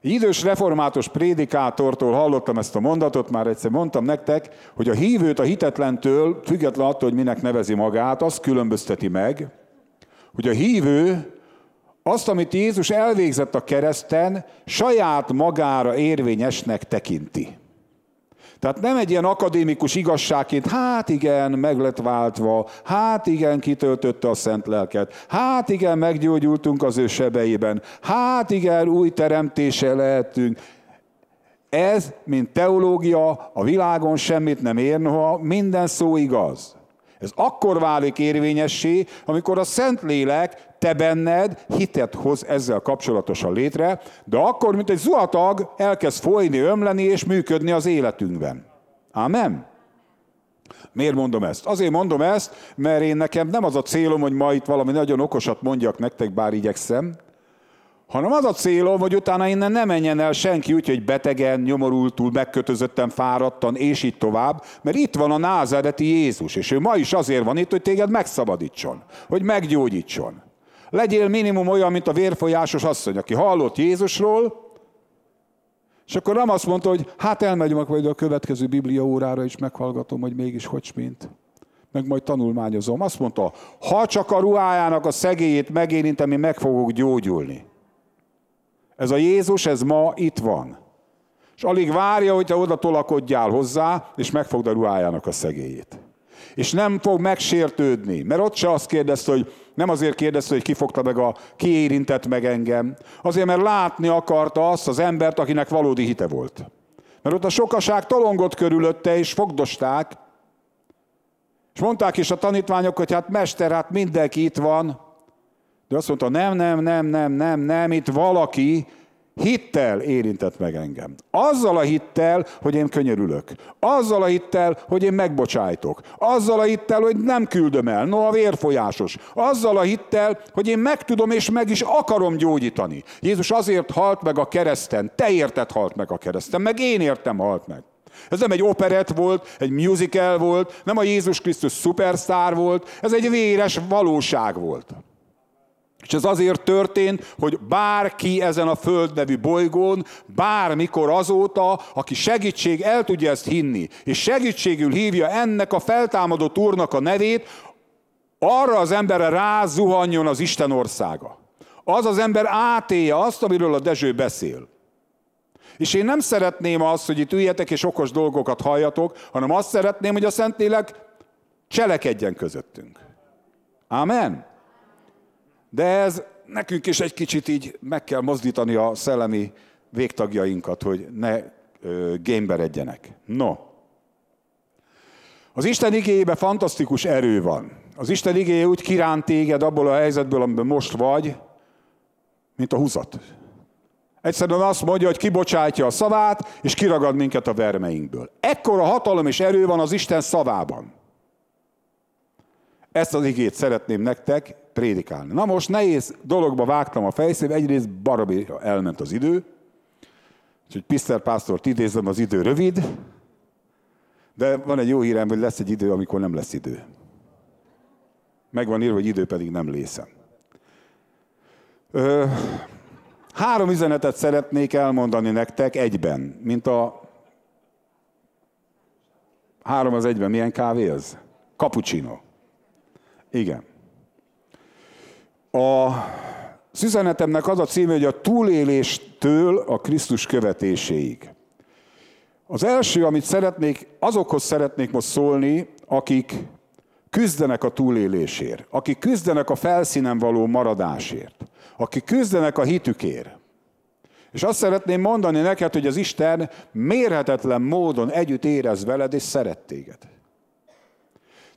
Idős református prédikátortól hallottam ezt a mondatot, már egyszer mondtam nektek, hogy a hívőt a hitetlentől, független attól, hogy minek nevezi magát, azt különbözteti meg, hogy a hívő azt, amit Jézus elvégzett a kereszten, saját magára érvényesnek tekinti. Tehát nem egy ilyen akadémikus igazságként, hát igen, meg lett váltva, hát igen, kitöltötte a szent lelket, hát igen, meggyógyultunk az ő sebeiben, hát igen, új teremtése lehetünk. Ez, mint teológia, a világon semmit nem ér, noha minden szó igaz. Ez akkor válik érvényessé, amikor a Szentlélek te benned hitet hoz ezzel kapcsolatosan létre, de akkor, mint egy zuhatag, elkezd folyni, ömleni és működni az életünkben. Amen? Miért mondom ezt? Azért mondom ezt, mert én nekem nem az a célom, hogy ma itt valami nagyon okosat mondjak nektek, bár igyekszem, hanem az a célom, hogy utána innen ne menjen el senki úgy, hogy betegen, nyomorultul, megkötözöttem, fáradtan, és így tovább, mert itt van a názereti Jézus, és ő ma is azért van itt, hogy téged megszabadítson, hogy meggyógyítson. Legyél minimum olyan, mint a vérfolyásos asszony, aki hallott Jézusról, és akkor nem azt mondta, hogy hát elmegyünk majd a következő Biblia órára, és meghallgatom, hogy mégis hogy mint. Meg majd tanulmányozom. Azt mondta, ha csak a ruhájának a szegélyét megérintem, én meg fogok gyógyulni. Ez a Jézus, ez ma itt van. És alig várja, hogy te oda tolakodjál hozzá, és megfogd a ruhájának a szegélyét. És nem fog megsértődni, mert ott se azt kérdezte, hogy nem azért kérdezte, hogy ki fogta meg a, ki érintett meg engem, azért, mert látni akarta azt az embert, akinek valódi hite volt. Mert ott a sokaság tolongott körülötte, és fogdosták, és mondták is a tanítványok, hogy hát mester, hát mindenki itt van, de azt mondta, nem, nem, nem, nem, nem, nem, itt valaki hittel érintett meg engem. Azzal a hittel, hogy én könyörülök. Azzal a hittel, hogy én megbocsájtok. Azzal a hittel, hogy nem küldöm el. No, a vérfolyásos. Azzal a hittel, hogy én meg tudom és meg is akarom gyógyítani. Jézus azért halt meg a kereszten. Te érted halt meg a kereszten, meg én értem halt meg. Ez nem egy operett volt, egy musical volt, nem a Jézus Krisztus szupersztár volt, ez egy véres valóság volt. És ez azért történt, hogy bárki ezen a föld nevű bolygón, bármikor azóta, aki segítség, el tudja ezt hinni, és segítségül hívja ennek a feltámadott úrnak a nevét, arra az emberre rázuhanjon az Isten országa. Az az ember átélje azt, amiről a Dezső beszél. És én nem szeretném azt, hogy itt üljetek és okos dolgokat halljatok, hanem azt szeretném, hogy a Szentlélek cselekedjen közöttünk. Amen. De ez nekünk is egy kicsit így meg kell mozdítani a szellemi végtagjainkat, hogy ne gémberedjenek. No. Az Isten igéjébe fantasztikus erő van. Az Isten igéje úgy kiránt téged abból a helyzetből, amiben most vagy, mint a húzat. Egyszerűen azt mondja, hogy kibocsátja a szavát, és kiragad minket a vermeinkből. Ekkora hatalom és erő van az Isten szavában. Ezt az igét szeretném nektek prédikálni. Na most nehéz dologba vágtam a fejszébe, egyrészt barabi elment az idő, úgyhogy Piszter pásztort idézem, az idő rövid, de van egy jó hírem, hogy lesz egy idő, amikor nem lesz idő. Megvan írva, hogy idő pedig nem lészen. Ö, három üzenetet szeretnék elmondani nektek egyben, mint a három az egyben. Milyen kávé ez? Cappuccino. Igen. A üzenetemnek az a címe, hogy a túléléstől a Krisztus követéséig. Az első, amit szeretnék, azokhoz szeretnék most szólni, akik küzdenek a túlélésért, akik küzdenek a felszínen való maradásért, akik küzdenek a hitükért. És azt szeretném mondani neked, hogy az Isten mérhetetlen módon együtt érez veled és szeret téged.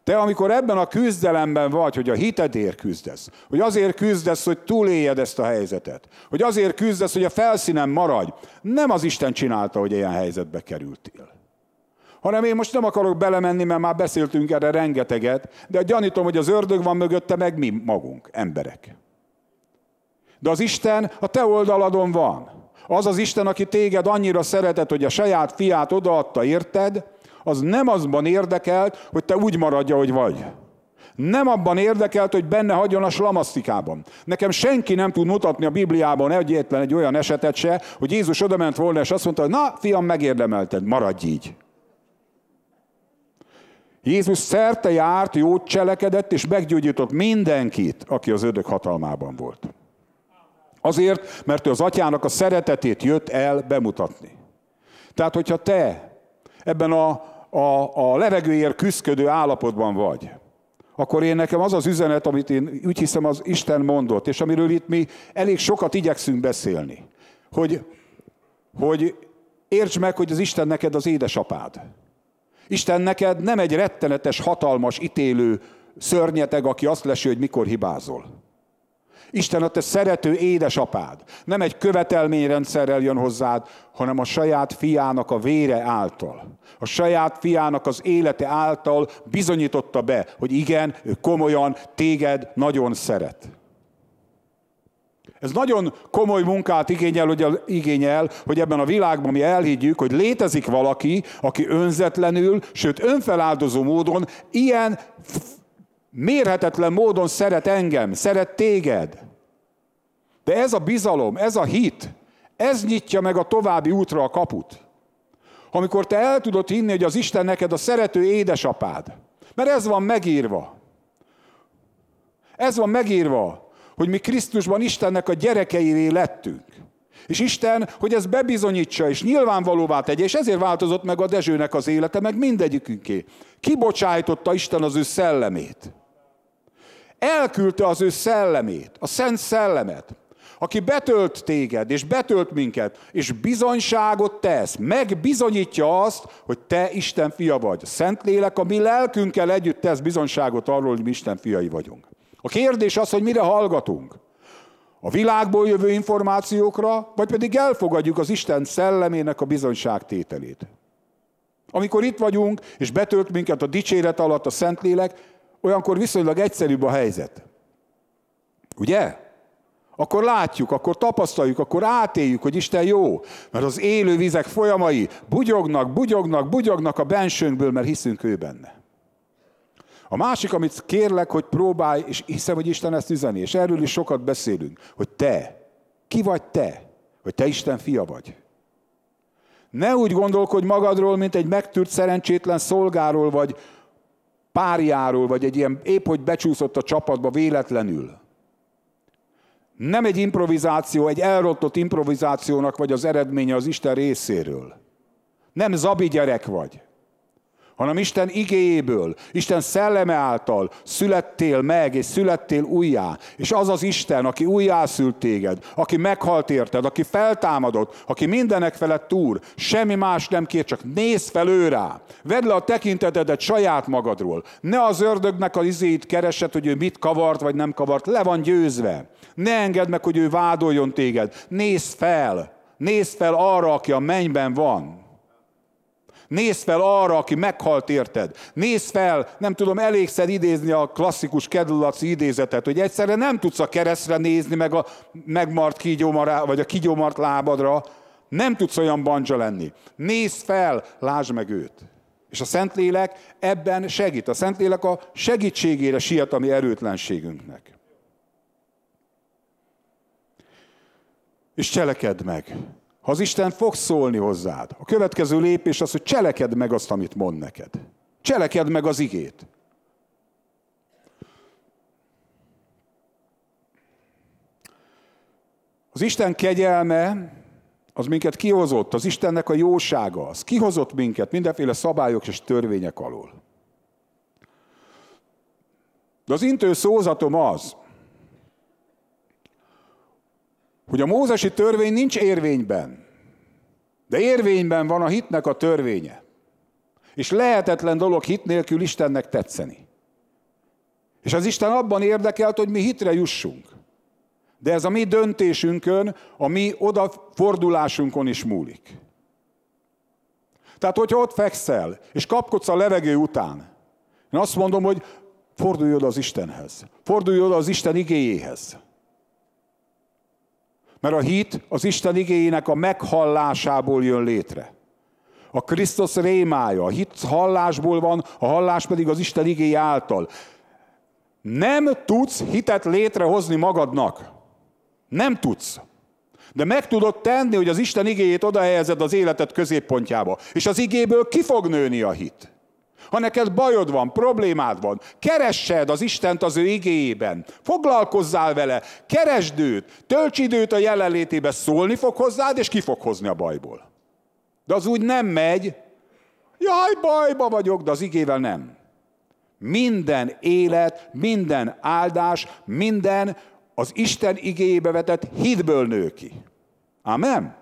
Te, amikor ebben a küzdelemben vagy, hogy a hitedért küzdesz, hogy azért küzdesz, hogy túléljed ezt a helyzetet, hogy azért küzdesz, hogy a felszínen maradj, nem az Isten csinálta, hogy ilyen helyzetbe kerültél. Hanem én most nem akarok belemenni, mert már beszéltünk erre rengeteget, de gyanítom, hogy az ördög van mögötte, meg mi magunk, emberek. De az Isten a te oldaladon van. Az az Isten, aki téged annyira szeretett, hogy a saját fiát odaadta, érted? Az nem azban érdekelt, hogy te úgy maradja, hogy vagy. Nem abban érdekelt, hogy benne hagyjon a slamasztikában. Nekem senki nem tud mutatni a Bibliában egyetlen egy olyan esetet se, hogy Jézus odament volna, és azt mondta, hogy na, fiam, megérdemelted, maradj így. Jézus szerte járt, jót cselekedett, és meggyógyított mindenkit, aki az ödök hatalmában volt. Azért, mert ő az atyának a szeretetét jött el bemutatni. Tehát, hogyha te ebben a, a, a levegőért küzdködő állapotban vagy, akkor én nekem az az üzenet, amit én úgy hiszem az Isten mondott, és amiről itt mi elég sokat igyekszünk beszélni, hogy, hogy értsd meg, hogy az Isten neked az édesapád. Isten neked nem egy rettenetes, hatalmas, ítélő szörnyeteg, aki azt lesi, hogy mikor hibázol. Isten a te szerető édesapád. Nem egy követelményrendszerrel jön hozzád, hanem a saját fiának a vére által. A saját fiának az élete által bizonyította be, hogy igen, ő komolyan téged nagyon szeret. Ez nagyon komoly munkát igényel, hogy, igényel, hogy ebben a világban mi elhiggyük, hogy létezik valaki, aki önzetlenül, sőt önfeláldozó módon ilyen mérhetetlen módon szeret engem, szeret téged. De ez a bizalom, ez a hit, ez nyitja meg a további útra a kaput. Amikor te el tudod hinni, hogy az Isten neked a szerető édesapád, mert ez van megírva. Ez van megírva, hogy mi Krisztusban Istennek a gyerekeivé lettünk. És Isten, hogy ez bebizonyítsa, és nyilvánvalóvá tegye, és ezért változott meg a Dezsőnek az élete, meg mindegyikünké. Kibocsájtotta Isten az ő szellemét. Elküldte az ő szellemét, a szent szellemet, aki betölt téged, és betölt minket, és bizonyságot tesz, megbizonyítja azt, hogy te Isten fia vagy. A Szentlélek a mi lelkünkkel együtt tesz bizonyságot arról, hogy mi Isten fiai vagyunk. A kérdés az, hogy mire hallgatunk. A világból jövő információkra, vagy pedig elfogadjuk az Isten szellemének a bizonyságtételét. Amikor itt vagyunk, és betölt minket a dicséret alatt a Szentlélek, olyankor viszonylag egyszerűbb a helyzet. Ugye? Akkor látjuk, akkor tapasztaljuk, akkor átéljük, hogy Isten jó. Mert az élő vizek folyamai bugyognak, bugyognak, bugyognak a bensőnkből, mert hiszünk ő benne. A másik, amit kérlek, hogy próbálj, és hiszem, hogy Isten ezt üzeni, és erről is sokat beszélünk, hogy te, ki vagy te, hogy te Isten fia vagy. Ne úgy gondolkodj magadról, mint egy megtűrt szerencsétlen szolgáról, vagy párjáról, vagy egy ilyen épp, hogy becsúszott a csapatba véletlenül. Nem egy improvizáció, egy elrottott improvizációnak vagy az eredménye az Isten részéről. Nem zabi gyerek vagy hanem Isten igéjéből, Isten szelleme által születtél meg, és születtél újjá. És az az Isten, aki újjászült téged, aki meghalt érted, aki feltámadott, aki mindenek felett túr, semmi más nem kér, csak nézz fel ő. Vedd le a tekintetedet saját magadról. Ne az ördögnek az izét keresed, hogy ő mit kavart, vagy nem kavart. Le van győzve. Ne engedd meg, hogy ő vádoljon téged. Nézz fel. Nézz fel arra, aki a mennyben van. Nézd fel arra, aki meghalt érted. Nézd fel, nem tudom elégszer idézni a klasszikus kedulaci idézetet, hogy egyszerre nem tudsz a keresztre nézni, meg a megmart kígyómará, vagy a kígyómart lábadra, nem tudsz olyan banja lenni. Nézd fel, lásd meg őt. És a Szentlélek ebben segít. A Szentlélek a segítségére siet a mi erőtlenségünknek. És cselekedd meg. Ha az Isten fog szólni hozzád, a következő lépés az, hogy cselekedd meg azt, amit mond neked. Cselekedd meg az igét. Az Isten kegyelme, az minket kihozott, az Istennek a jósága, az kihozott minket mindenféle szabályok és törvények alól. De az intő szózatom az, hogy a mózesi törvény nincs érvényben, de érvényben van a hitnek a törvénye. És lehetetlen dolog hit nélkül Istennek tetszeni. És az Isten abban érdekelt, hogy mi hitre jussunk. De ez a mi döntésünkön, a mi odafordulásunkon is múlik. Tehát, hogyha ott fekszel, és kapkodsz a levegő után, én azt mondom, hogy fordulj oda az Istenhez. Fordulj oda az Isten igéjéhez. Mert a hit az Isten igényének a meghallásából jön létre. A Krisztus rémája, a hit hallásból van, a hallás pedig az Isten igény által. Nem tudsz hitet létrehozni magadnak. Nem tudsz. De meg tudod tenni, hogy az Isten igéjét oda helyezed az életed középpontjába. És az igéből ki fog nőni a hit. Ha neked bajod van, problémád van, keressed az Istent az ő igéjében, foglalkozzál vele, keresd őt, tölts időt a jelenlétébe, szólni fog hozzád, és ki fog hozni a bajból. De az úgy nem megy, jaj, bajba vagyok, de az igével nem. Minden élet, minden áldás, minden az Isten igéjébe vetett hitből nő ki. Amen?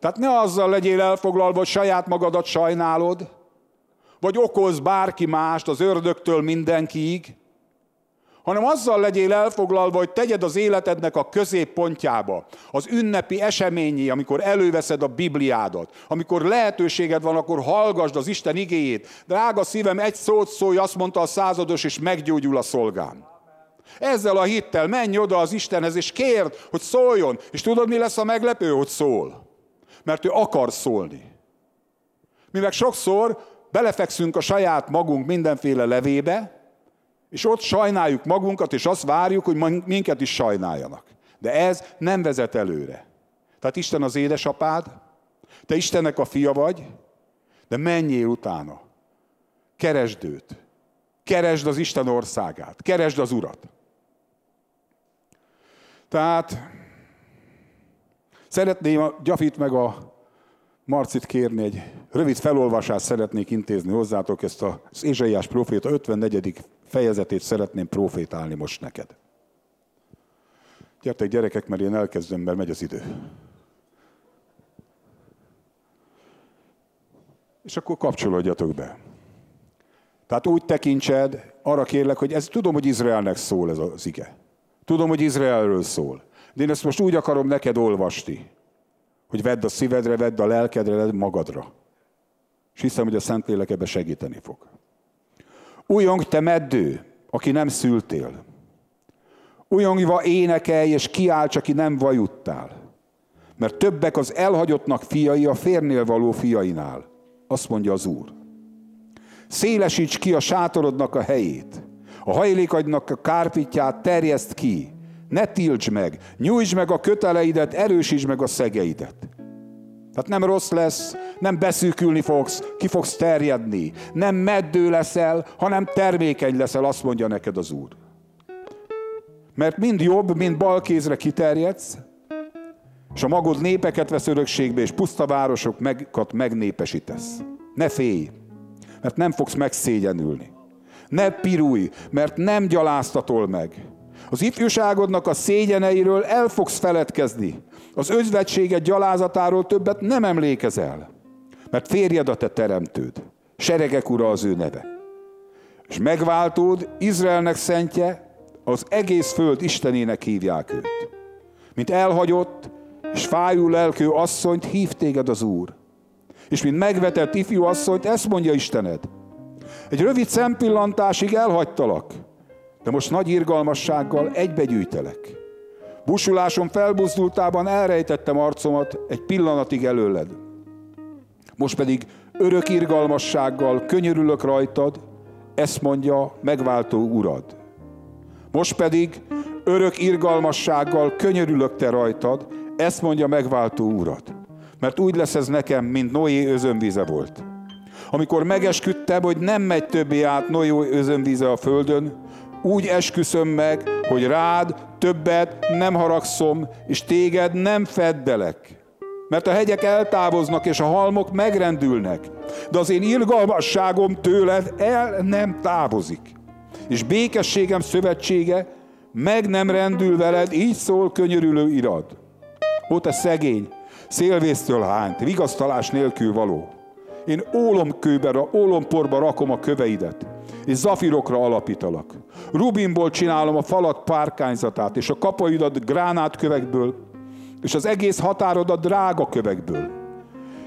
Tehát ne azzal legyél elfoglalva, hogy saját magadat sajnálod, vagy okoz bárki mást az ördögtől mindenkiig, hanem azzal legyél elfoglalva, hogy tegyed az életednek a középpontjába, az ünnepi eseményé, amikor előveszed a Bibliádat, amikor lehetőséged van, akkor hallgasd az Isten igéjét. Drága szívem, egy szót szólj, azt mondta a százados, és meggyógyul a szolgám. Ezzel a hittel menj oda az Istenhez, és kérd, hogy szóljon. És tudod, mi lesz a meglepő? Hogy szól. Mert ő akar szólni. Mi meg sokszor belefekszünk a saját magunk mindenféle levébe, és ott sajnáljuk magunkat, és azt várjuk, hogy minket is sajnáljanak. De ez nem vezet előre. Tehát Isten az édesapád, te Istennek a fia vagy, de menjél utána. Keresd őt. Keresd az Isten országát. Keresd az Urat. Tehát szeretném a Gyafit meg a Marcit kérni, egy rövid felolvasást szeretnék intézni hozzátok, ezt az Ézsaiás proféta 54. fejezetét szeretném profétálni most neked. Gyertek gyerekek, mert én elkezdem, mert megy az idő. És akkor kapcsolódjatok be. Tehát úgy tekintsed, arra kérlek, hogy ez tudom, hogy Izraelnek szól ez az ige. Tudom, hogy Izraelről szól. De én ezt most úgy akarom neked olvasni, hogy vedd a szívedre, vedd a lelkedre, vedd magadra. És hiszem, hogy a Szentlélek ebbe segíteni fog. Újong te meddő, aki nem szültél. Újongva énekelj, és kiálts, aki nem vajuttál. Mert többek az elhagyottnak fiai a férnél való fiainál. Azt mondja az Úr. Szélesíts ki a sátorodnak a helyét. A hajlékagynak a kárpitját terjeszt ki. Ne tilts meg, nyújtsd meg a köteleidet, erősítsd meg a szegeidet. Tehát nem rossz lesz, nem beszűkülni fogsz, ki fogsz terjedni. Nem meddő leszel, hanem termékeny leszel, azt mondja neked az Úr. Mert mind jobb, mind bal kézre kiterjedsz, és a magod népeket vesz örökségbe, és puszta városokat megnépesítesz. Ne félj, mert nem fogsz megszégyenülni. Ne pirulj, mert nem gyaláztatol meg. Az ifjúságodnak a szégyeneiről el fogsz feledkezni. Az özvegységet gyalázatáról többet nem emlékezel. Mert férjed a te teremtőd. Seregek ura az ő neve. És megváltód, Izraelnek szentje, az egész föld Istenének hívják őt. Mint elhagyott és fájú lelkő asszonyt hív téged az Úr. És mint megvetett ifjú asszonyt, ezt mondja Istened. Egy rövid szempillantásig elhagytalak, de most nagy irgalmassággal egybegyűjtelek. Busulásom felbuzdultában elrejtettem arcomat egy pillanatig előled. Most pedig örök irgalmassággal könyörülök rajtad, ezt mondja megváltó urad. Most pedig örök irgalmassággal könyörülök te rajtad, ezt mondja megváltó urad. Mert úgy lesz ez nekem, mint Noé özönvíze volt. Amikor megesküdtem, hogy nem megy többé át Noé özönvíze a földön, úgy esküszöm meg, hogy rád többet nem haragszom, és téged nem feddelek. Mert a hegyek eltávoznak, és a halmok megrendülnek. De az én irgalmasságom tőled el nem távozik. És békességem szövetsége meg nem rendül veled, így szól könyörülő irad. Ó, te szegény, szélvésztől hányt, vigasztalás nélkül való. Én ólomkőbe, ólomporba rakom a köveidet, és zafirokra alapítalak. Rubinból csinálom a falak párkányzatát, és a kapaidat gránátkövekből, és az egész határodat drága kövekből.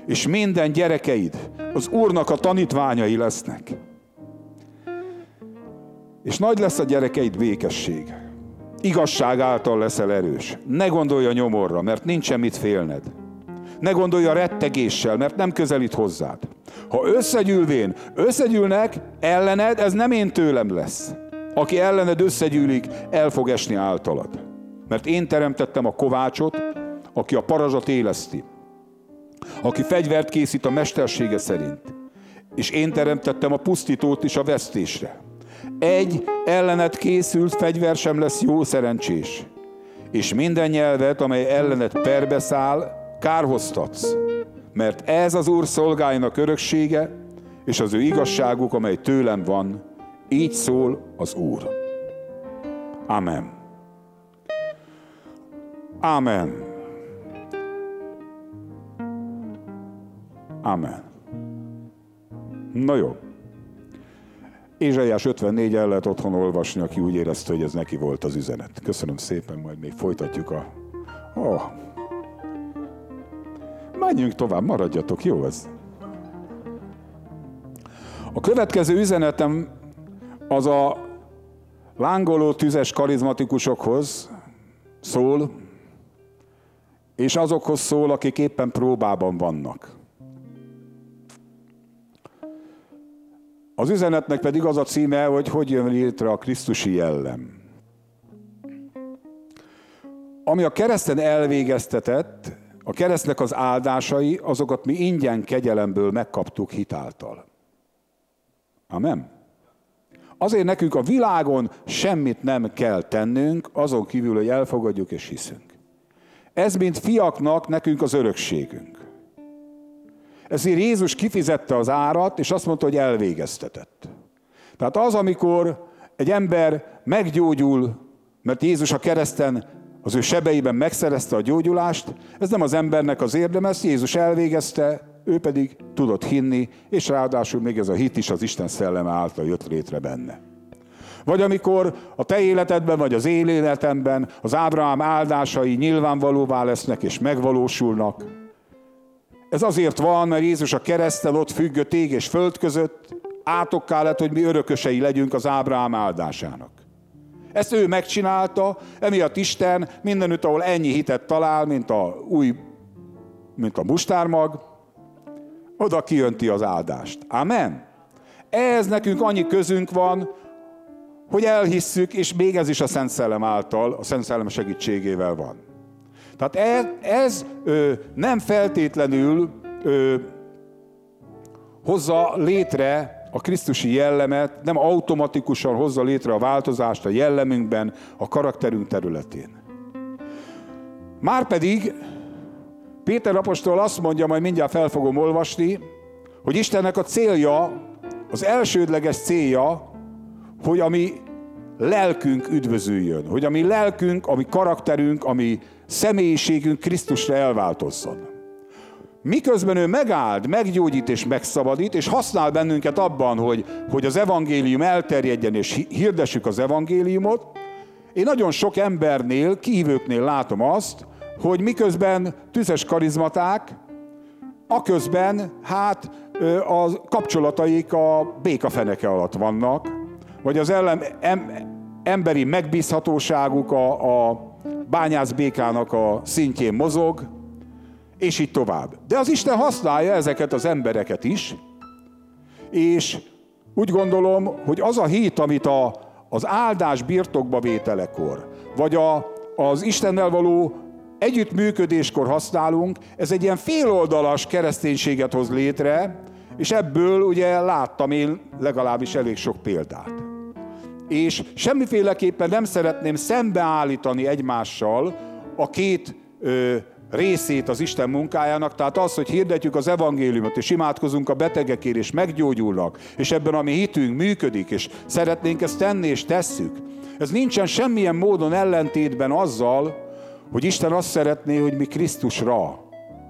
És minden gyerekeid az Úrnak a tanítványai lesznek. És nagy lesz a gyerekeid békesség. Igazság által leszel erős. Ne gondolj a nyomorra, mert nincs mit félned. Ne gondolj a rettegéssel, mert nem közelít hozzád. Ha összegyűlvén, összegyűlnek ellened, ez nem én tőlem lesz. Aki ellened összegyűlik, el fog esni általad. Mert én teremtettem a kovácsot, aki a parazsat éleszti. Aki fegyvert készít a mestersége szerint. És én teremtettem a pusztítót is a vesztésre. Egy ellenet készült fegyver sem lesz jó szerencsés. És minden nyelvet, amely ellenet perbeszáll, kárhoztatsz. Mert ez az Úr szolgáinak öröksége, és az ő igazságuk, amely tőlem van, így szól az Úr. Amen. Amen. Amen. Na jó. Ézsaiás 54 el lehet otthon olvasni, aki úgy érezte, hogy ez neki volt az üzenet. Köszönöm szépen, majd még folytatjuk a... Oh. Menjünk tovább, maradjatok, jó ez? A következő üzenetem az a lángoló tüzes karizmatikusokhoz szól, és azokhoz szól, akik éppen próbában vannak. Az üzenetnek pedig az a címe, hogy hogy jön létre a Krisztusi jellem. Ami a kereszten elvégeztetett, a keresztnek az áldásai, azokat mi ingyen kegyelemből megkaptuk hitáltal. Amen. Azért nekünk a világon semmit nem kell tennünk, azon kívül, hogy elfogadjuk és hiszünk. Ez, mint fiaknak, nekünk az örökségünk. Ezért Jézus kifizette az árat, és azt mondta, hogy elvégeztetett. Tehát az, amikor egy ember meggyógyul, mert Jézus a kereszten az ő sebeiben megszerezte a gyógyulást, ez nem az embernek az érdeme, ezt Jézus elvégezte, ő pedig tudott hinni, és ráadásul még ez a hit is az Isten szelleme által jött létre benne. Vagy amikor a te életedben, vagy az én életemben az Ábrahám áldásai nyilvánvalóvá lesznek és megvalósulnak. Ez azért van, mert Jézus a keresztel ott függött ég és föld között, átokká lett, hogy mi örökösei legyünk az Ábrahám áldásának. Ezt ő megcsinálta, emiatt Isten mindenütt, ahol ennyi hitet talál, mint a új, mint a mustármag, oda kijönti az áldást. Amen. Ez nekünk annyi közünk van, hogy elhisszük, és még ez is a Szent Szellem által, a Szent Szellem segítségével van. Tehát ez, ez ö, nem feltétlenül ö, hozza létre a Krisztusi jellemet, nem automatikusan hozza létre a változást a jellemünkben, a karakterünk területén. Márpedig Péter apostol azt mondja, majd mindjárt fel fogom olvasni, hogy Istennek a célja, az elsődleges célja, hogy a mi lelkünk üdvözüljön, hogy a mi lelkünk, a mi karakterünk, a mi személyiségünk Krisztusra elváltozzon. Miközben ő megáld, meggyógyít és megszabadít, és használ bennünket abban, hogy, hogy az evangélium elterjedjen, és hirdessük az evangéliumot, én nagyon sok embernél, kívőknél látom azt, hogy miközben tüzes karizmaták, aközben hát a kapcsolataik a békafeneke alatt vannak, vagy az ellen, em, emberi megbízhatóságuk a, a bányászbékának a szintjén mozog, és így tovább. De az Isten használja ezeket az embereket is, és úgy gondolom, hogy az a hit, amit a, az áldás birtokba vételekor, vagy a, az Istennel való együttműködéskor használunk, ez egy ilyen féloldalas kereszténységet hoz létre, és ebből ugye láttam én legalábbis elég sok példát. És semmiféleképpen nem szeretném szembeállítani egymással a két ö, részét az Isten munkájának, tehát az, hogy hirdetjük az evangéliumot, és imádkozunk a betegekért, és meggyógyulnak, és ebben a mi hitünk működik, és szeretnénk ezt tenni, és tesszük. Ez nincsen semmilyen módon ellentétben azzal, hogy Isten azt szeretné, hogy mi Krisztusra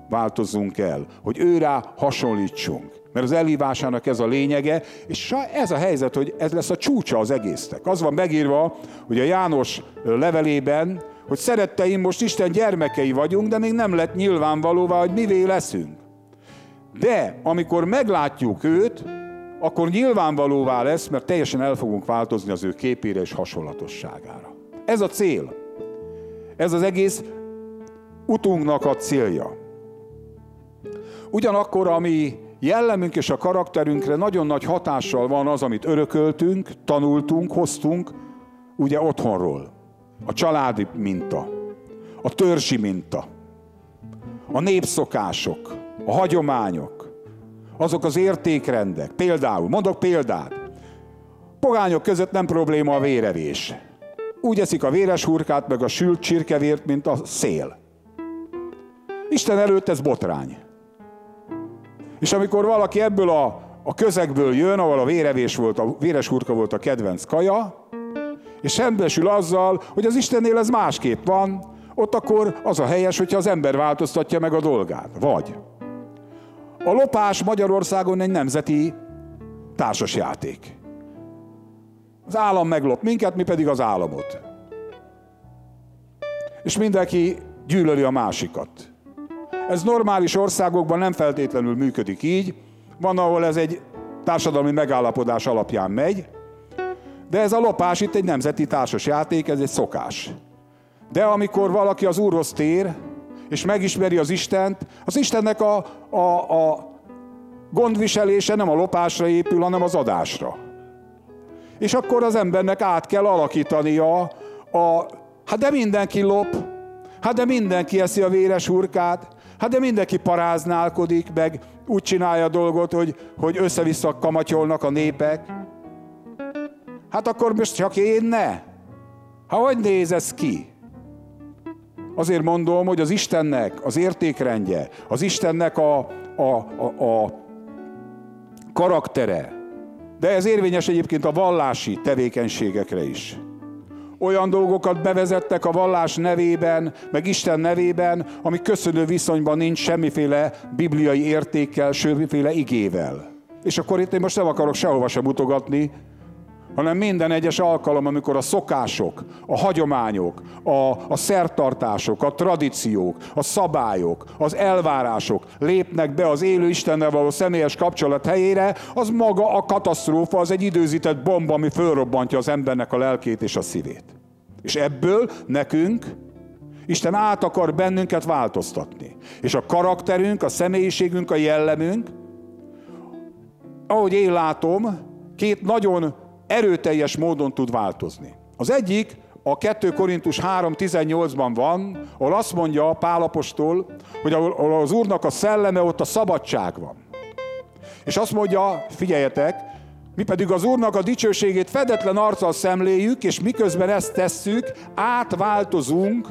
változzunk el, hogy őrá hasonlítsunk. Mert az elhívásának ez a lényege, és ez a helyzet, hogy ez lesz a csúcsa az egésznek. Az van megírva, hogy a János levelében, hogy szeretteim, most Isten gyermekei vagyunk, de még nem lett nyilvánvalóvá, hogy mivé leszünk. De amikor meglátjuk őt, akkor nyilvánvalóvá lesz, mert teljesen el fogunk változni az ő képére és hasonlatosságára. Ez a cél. Ez az egész utunknak a célja. Ugyanakkor, ami jellemünk és a karakterünkre nagyon nagy hatással van az, amit örököltünk, tanultunk, hoztunk, ugye otthonról. A családi minta, a törzsi minta, a népszokások, a hagyományok, azok az értékrendek. Például, mondok példát, pogányok között nem probléma a vérevés. Úgy eszik a véres hurkát, meg a sült csirkevért, mint a szél. Isten előtt ez botrány. És amikor valaki ebből a, a közegből jön, ahol a vérevés volt, a véres hurka volt a kedvenc kaja, és szembesül azzal, hogy az Istennél ez másképp van, ott akkor az a helyes, hogyha az ember változtatja meg a dolgát. Vagy a lopás Magyarországon egy nemzeti társasjáték. Az állam meglop minket, mi pedig az államot. És mindenki gyűlöli a másikat. Ez normális országokban nem feltétlenül működik így. Van, ahol ez egy társadalmi megállapodás alapján megy, de ez a lopás itt egy nemzeti társas játék, ez egy szokás. De amikor valaki az Úrhoz tér, és megismeri az Istent, az Istennek a, a, a gondviselése nem a lopásra épül, hanem az adásra. És akkor az embernek át kell alakítania a, hát de mindenki lop, hát de mindenki eszi a véres hurkát, hát de mindenki paráználkodik, meg úgy csinálja a dolgot, hogy, hogy össze-vissza kamatyolnak a népek. Hát akkor most csak én ne? Ha hogy néz ez ki? Azért mondom, hogy az Istennek az értékrendje, az Istennek a, a, a, a karaktere, de ez érvényes egyébként a vallási tevékenységekre is. Olyan dolgokat bevezettek a vallás nevében, meg Isten nevében, ami köszönő viszonyban nincs semmiféle bibliai értékkel, semmiféle igével. És akkor itt én most nem akarok sehova sem mutogatni, hanem minden egyes alkalom, amikor a szokások, a hagyományok, a, a szertartások, a tradíciók, a szabályok, az elvárások lépnek be az élő Istennel való személyes kapcsolat helyére, az maga a katasztrófa, az egy időzített bomba, ami fölrobbantja az embernek a lelkét és a szívét. És ebből nekünk Isten át akar bennünket változtatni. És a karakterünk, a személyiségünk, a jellemünk, ahogy én látom, két nagyon erőteljes módon tud változni. Az egyik a 2 Korintus 3.18-ban van, ahol azt mondja Pálapostól, hogy ahol az Úrnak a szelleme, ott a szabadság van. És azt mondja, figyeljetek, mi pedig az Úrnak a dicsőségét fedetlen arccal szemléljük, és miközben ezt tesszük, átváltozunk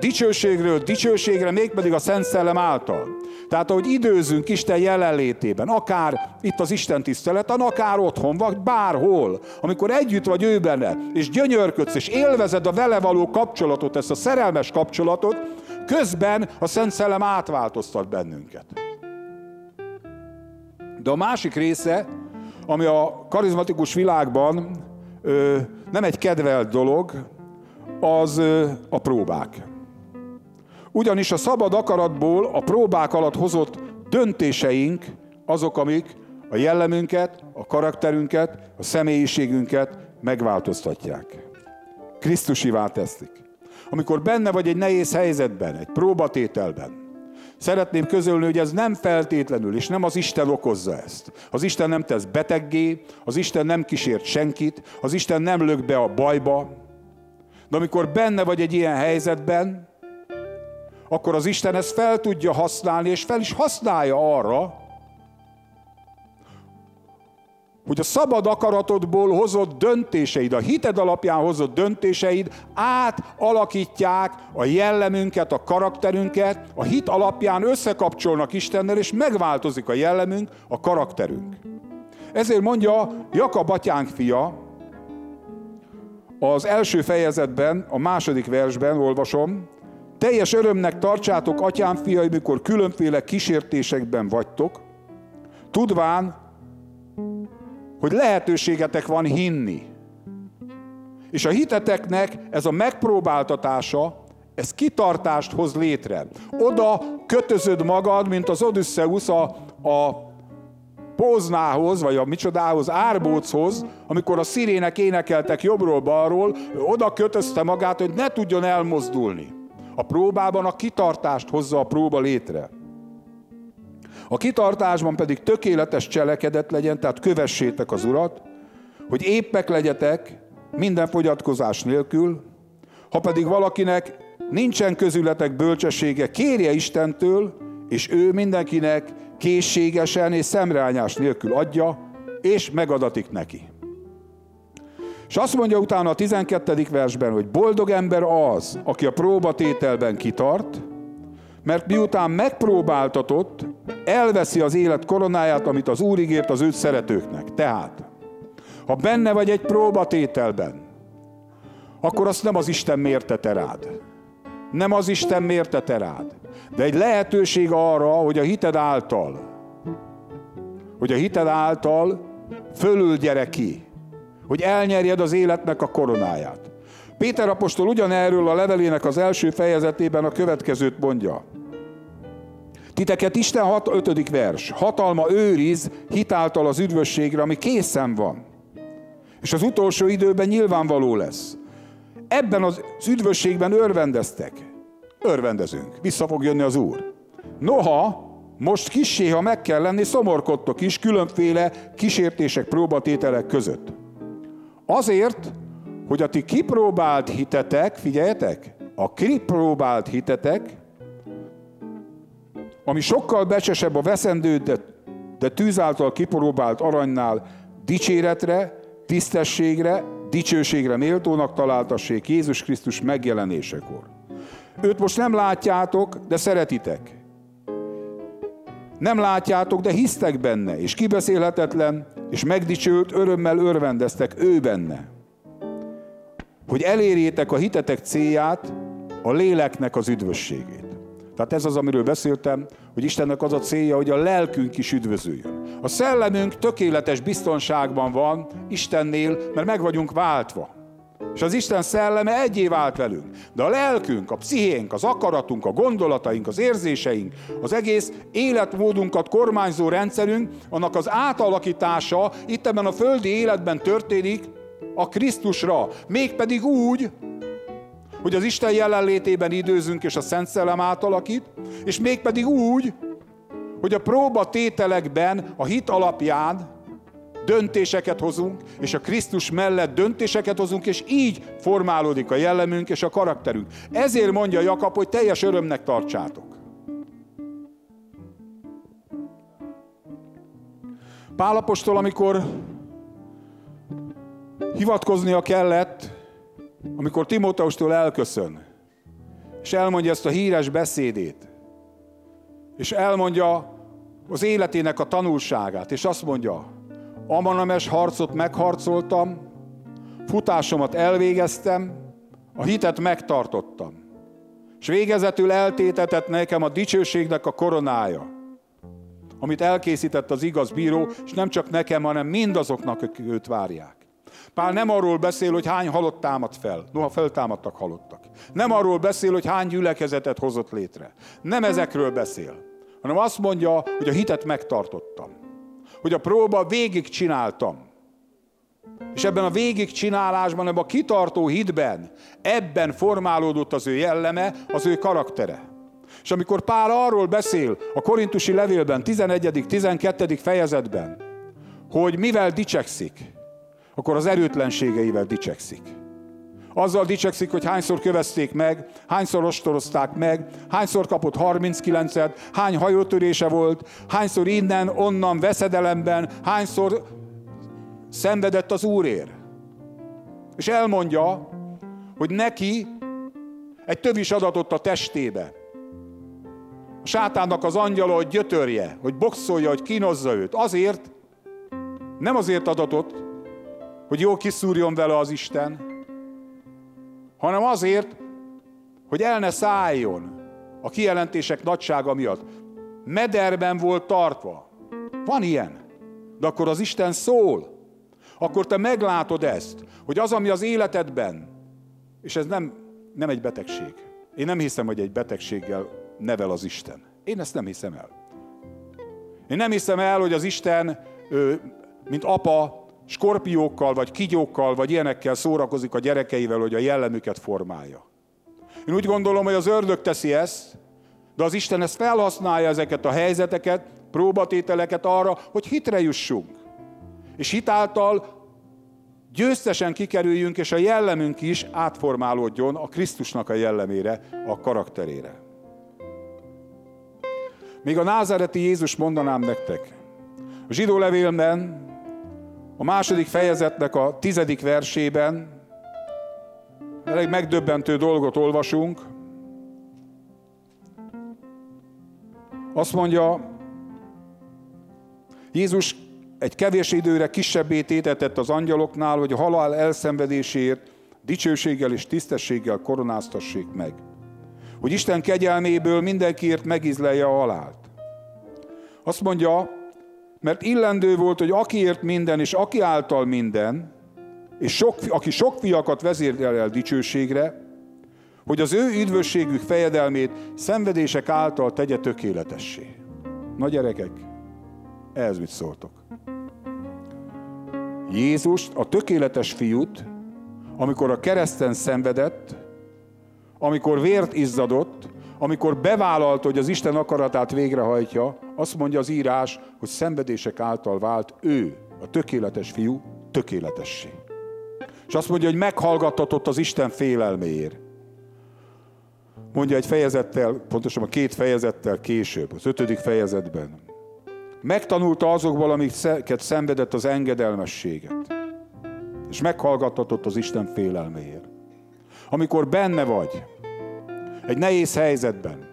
dicsőségről dicsőségre, mégpedig a Szent Szellem által. Tehát, ahogy időzünk Isten jelenlétében, akár itt az Isten tiszteleten, akár otthon, vagy bárhol, amikor együtt vagy ő benne, és gyönyörködsz, és élvezed a vele való kapcsolatot, ezt a szerelmes kapcsolatot, közben a Szent Szellem átváltoztat bennünket. De a másik része, ami a karizmatikus világban ö, nem egy kedvelt dolog, az ö, a próbák. Ugyanis a szabad akaratból a próbák alatt hozott döntéseink azok, amik a jellemünket, a karakterünket, a személyiségünket megváltoztatják. Krisztusivá teszik. Amikor benne vagy egy nehéz helyzetben, egy próbatételben, Szeretném közölni, hogy ez nem feltétlenül, és nem az Isten okozza ezt. Az Isten nem tesz beteggé, az Isten nem kísért senkit, az Isten nem lök be a bajba. De amikor benne vagy egy ilyen helyzetben, akkor az Isten ezt fel tudja használni, és fel is használja arra, hogy a szabad akaratodból hozott döntéseid, a hited alapján hozott döntéseid átalakítják a jellemünket, a karakterünket, a hit alapján összekapcsolnak Istennel, és megváltozik a jellemünk, a karakterünk. Ezért mondja Jakab atyánk fia, az első fejezetben, a második versben olvasom, teljes örömnek tartsátok, atyám fiai, mikor különféle kísértésekben vagytok, tudván, hogy lehetőségetek van hinni. És a hiteteknek ez a megpróbáltatása, ez kitartást hoz létre. Oda kötözöd magad, mint az Odysseus a, a Póznához, vagy a micsodához, Árbóchoz, amikor a szirének énekeltek jobbról-balról, oda kötözte magát, hogy ne tudjon elmozdulni. A próbában a kitartást hozza a próba létre. A kitartásban pedig tökéletes cselekedet legyen, tehát kövessétek az Urat, hogy éppek legyetek minden fogyatkozás nélkül, ha pedig valakinek nincsen közületek bölcsessége, kérje Istentől, és ő mindenkinek készségesen és szemreányás nélkül adja, és megadatik neki. És azt mondja utána a 12. versben, hogy boldog ember az, aki a próbatételben kitart, mert miután megpróbáltatott, elveszi az élet koronáját, amit az Úr ígért az őt szeretőknek. Tehát, ha benne vagy egy próbatételben, akkor azt nem az Isten mértete rád. Nem az Isten mértete rád. De egy lehetőség arra, hogy a hited által, hogy a hited által fölül gyere ki, hogy elnyerjed az életnek a koronáját. Péter apostol ugyanerről a levelének az első fejezetében a következőt mondja. Titeket Isten 6, 5. vers. Hatalma őriz hitáltal az üdvösségre, ami készen van. És az utolsó időben nyilvánvaló lesz. Ebben az üdvösségben örvendeztek. Örvendezünk. Vissza fog jönni az Úr. Noha, most kissé, ha meg kell lenni, szomorkodtok is különféle kísértések, próbatételek között. Azért, hogy a ti kipróbált hitetek, figyeljetek, a kipróbált hitetek, ami sokkal becsesebb a veszendő, de, de tűz által kipróbált aranynál dicséretre, tisztességre, dicsőségre méltónak találtassék Jézus Krisztus megjelenésekor. Őt most nem látjátok, de szeretitek. Nem látjátok, de hisztek benne, és kibeszélhetetlen, és megdicsőlt örömmel örvendeztek ő benne. Hogy elérjétek a hitetek célját, a léleknek az üdvösségét. Tehát ez az, amiről beszéltem, hogy Istennek az a célja, hogy a lelkünk is üdvözüljön. A szellemünk tökéletes biztonságban van Istennél, mert meg vagyunk váltva. És az Isten szelleme egyé vált velünk. De a lelkünk, a pszichénk, az akaratunk, a gondolataink, az érzéseink, az egész életmódunkat kormányzó rendszerünk, annak az átalakítása itt ebben a földi életben történik a Krisztusra. Mégpedig úgy, hogy az Isten jelenlétében időzünk, és a Szent Szellem átalakít, és mégpedig úgy, hogy a próba tételekben a hit alapján döntéseket hozunk, és a Krisztus mellett döntéseket hozunk, és így formálódik a jellemünk és a karakterünk. Ezért mondja Jakab, hogy teljes örömnek tartsátok. Pálapostól, amikor hivatkoznia kellett, amikor Timóteustól elköszön, és elmondja ezt a híres beszédét, és elmondja az életének a tanulságát, és azt mondja, Amanames harcot megharcoltam, futásomat elvégeztem, a hitet megtartottam. És végezetül eltétetett nekem a dicsőségnek a koronája, amit elkészített az igaz bíró, és nem csak nekem, hanem mindazoknak, akik őt várják. Pál nem arról beszél, hogy hány halott támad fel, noha feltámadtak halottak. Nem arról beszél, hogy hány gyülekezetet hozott létre. Nem ezekről beszél, hanem azt mondja, hogy a hitet megtartottam hogy a próba végig csináltam. És ebben a végigcsinálásban, ebben a kitartó hitben, ebben formálódott az ő jelleme, az ő karaktere. És amikor Pál arról beszél a korintusi levélben, 11. 12. fejezetben, hogy mivel dicsekszik, akkor az erőtlenségeivel dicsekszik. Azzal dicsekszik, hogy hányszor kövezték meg, hányszor ostorozták meg, hányszor kapott 39-et, hány hajótörése volt, hányszor innen, onnan, veszedelemben, hányszor szenvedett az Úrér. És elmondja, hogy neki egy tövis adatot a testébe. A sátánnak az angyala, hogy gyötörje, hogy boxolja, hogy kínozza őt. Azért, nem azért adatot, hogy jól kiszúrjon vele az Isten, hanem azért, hogy el ne szálljon a kijelentések nagysága miatt. Mederben volt tartva. Van ilyen. De akkor az Isten szól. Akkor te meglátod ezt, hogy az, ami az életedben, és ez nem, nem egy betegség. Én nem hiszem, hogy egy betegséggel nevel az Isten. Én ezt nem hiszem el. Én nem hiszem el, hogy az Isten, mint apa, skorpiókkal, vagy kigyókkal, vagy ilyenekkel szórakozik a gyerekeivel, hogy a jellemüket formálja. Én úgy gondolom, hogy az ördög teszi ezt, de az Isten ezt felhasználja ezeket a helyzeteket próbatételeket arra, hogy hitre jussunk. És hitáltal győztesen kikerüljünk, és a jellemünk is átformálódjon a Krisztusnak a jellemére, a karakterére. Még a názáreti Jézus mondanám nektek. A zsidó levélben, a második fejezetnek a tizedik versében elég megdöbbentő dolgot olvasunk. Azt mondja, Jézus egy kevés időre kisebbé tétetett az angyaloknál, hogy a halál elszenvedésért dicsőséggel és tisztességgel koronáztassék meg. Hogy Isten kegyelméből mindenkiért megizlelje a halált. Azt mondja, mert illendő volt, hogy akiért minden, és aki által minden, és sok, aki sok fiakat vezérel el dicsőségre, hogy az ő üdvösségük fejedelmét szenvedések által tegye tökéletessé. Na gyerekek, ehhez mit szóltok? Jézust, a tökéletes fiút, amikor a kereszten szenvedett, amikor vért izzadott, amikor bevállalta, hogy az Isten akaratát végrehajtja, azt mondja az írás, hogy szenvedések által vált ő, a tökéletes fiú, tökéletessé. És azt mondja, hogy meghallgattatott az Isten félelméért. Mondja egy fejezettel, pontosan a két fejezettel később, az ötödik fejezetben. Megtanulta azokból, amiket szenvedett az engedelmességet. És meghallgattatott az Isten félelméért. Amikor benne vagy, egy nehéz helyzetben,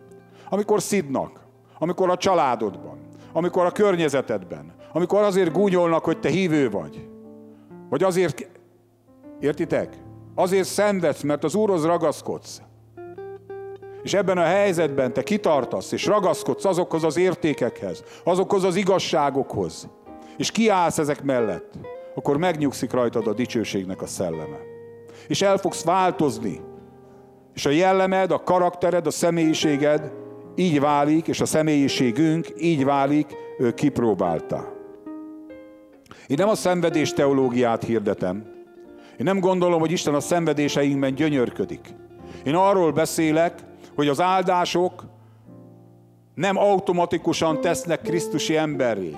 amikor szidnak, amikor a családodban, amikor a környezetedben, amikor azért gúnyolnak, hogy te hívő vagy, vagy azért, értitek? Azért szenvedsz, mert az Úrhoz ragaszkodsz. És ebben a helyzetben te kitartasz, és ragaszkodsz azokhoz az értékekhez, azokhoz az igazságokhoz, és kiállsz ezek mellett, akkor megnyugszik rajtad a dicsőségnek a szelleme. És el fogsz változni, és a jellemed, a karaktered, a személyiséged így válik, és a személyiségünk így válik kipróbálta. Én nem a szenvedés teológiát hirdetem. Én nem gondolom, hogy Isten a szenvedéseinkben gyönyörködik. Én arról beszélek, hogy az áldások nem automatikusan tesznek Krisztusi emberré.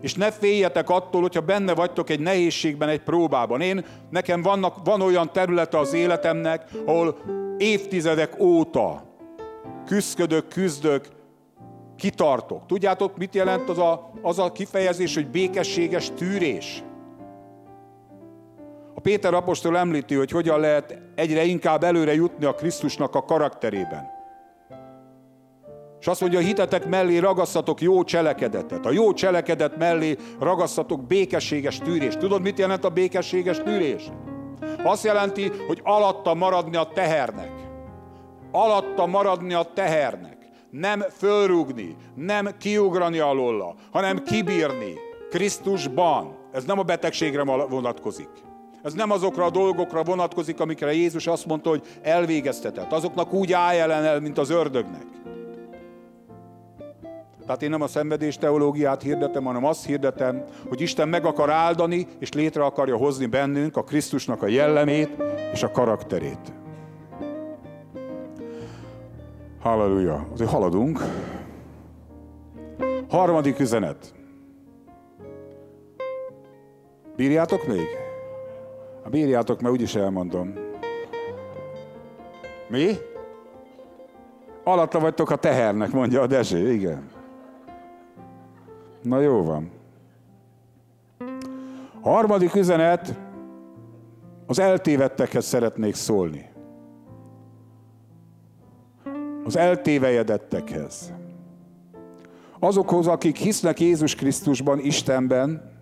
És ne féljetek attól, hogyha benne vagytok egy nehézségben, egy próbában. Én, nekem vannak, van olyan területe az életemnek, ahol évtizedek óta küzdök, küzdök, kitartok. Tudjátok, mit jelent az a, az a kifejezés, hogy békességes tűrés? A Péter apostol említi, hogy hogyan lehet egyre inkább előre jutni a Krisztusnak a karakterében. És azt mondja, a hitetek mellé ragasszatok jó cselekedetet. A jó cselekedet mellé ragasszatok békességes tűrés. Tudod, mit jelent a békességes tűrés? Azt jelenti, hogy alatta maradni a tehernek. Alatta maradni a tehernek. Nem fölrúgni, nem kiugrani alóla, hanem kibírni. Krisztusban. Ez nem a betegségre vonatkozik. Ez nem azokra a dolgokra vonatkozik, amikre Jézus azt mondta, hogy elvégeztetett. Azoknak úgy állj ellen el, mint az ördögnek. Tehát én nem a szenvedés teológiát hirdetem, hanem azt hirdetem, hogy Isten meg akar áldani, és létre akarja hozni bennünk a Krisztusnak a jellemét és a karakterét. Halleluja. Azért haladunk. Harmadik üzenet. Bírjátok még? Ha bírjátok, mert úgyis elmondom. Mi? Alatta vagytok a tehernek, mondja a Dezső, igen. Na jó van. A harmadik üzenet, az eltévedtekhez szeretnék szólni. Az eltévejedettekhez. Azokhoz, akik hisznek Jézus Krisztusban, Istenben,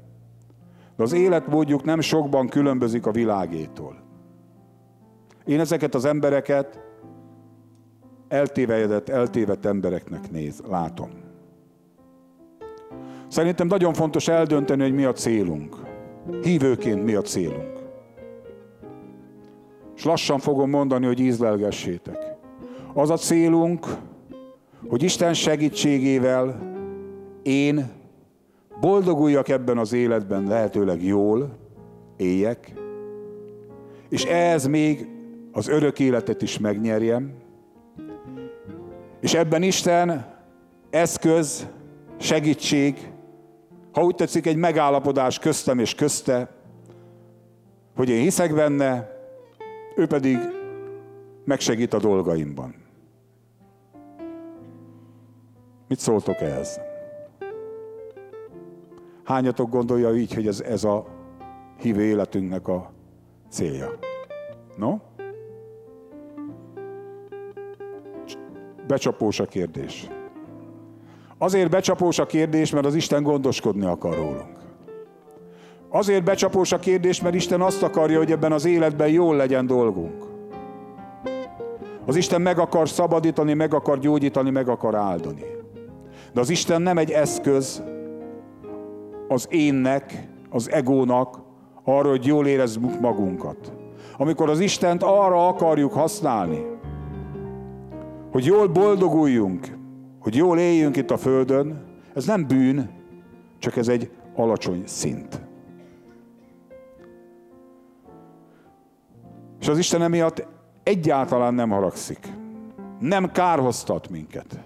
de az életmódjuk nem sokban különbözik a világétól. Én ezeket az embereket eltévejedett, eltévedt embereknek néz, látom. Szerintem nagyon fontos eldönteni, hogy mi a célunk. Hívőként mi a célunk. És lassan fogom mondani, hogy ízlelgessétek. Az a célunk, hogy Isten segítségével én boldoguljak ebben az életben lehetőleg jól, éljek, és ehhez még az örök életet is megnyerjem, és ebben Isten eszköz, segítség, ha úgy tetszik, egy megállapodás köztem és közte, hogy én hiszek benne, ő pedig megsegít a dolgaimban. Mit szóltok ehhez? Hányatok gondolja így, hogy ez, ez a hívő életünknek a célja? No? Becsapós a kérdés. Azért becsapós a kérdés, mert az Isten gondoskodni akar rólunk. Azért becsapós a kérdés, mert Isten azt akarja, hogy ebben az életben jól legyen dolgunk. Az Isten meg akar szabadítani, meg akar gyógyítani, meg akar áldani. De az Isten nem egy eszköz az énnek, az egónak, arra, hogy jól érezzük magunkat. Amikor az Istent arra akarjuk használni, hogy jól boldoguljunk, hogy jól éljünk itt a Földön, ez nem bűn, csak ez egy alacsony szint. És az Isten emiatt egyáltalán nem haragszik. Nem kárhoztat minket.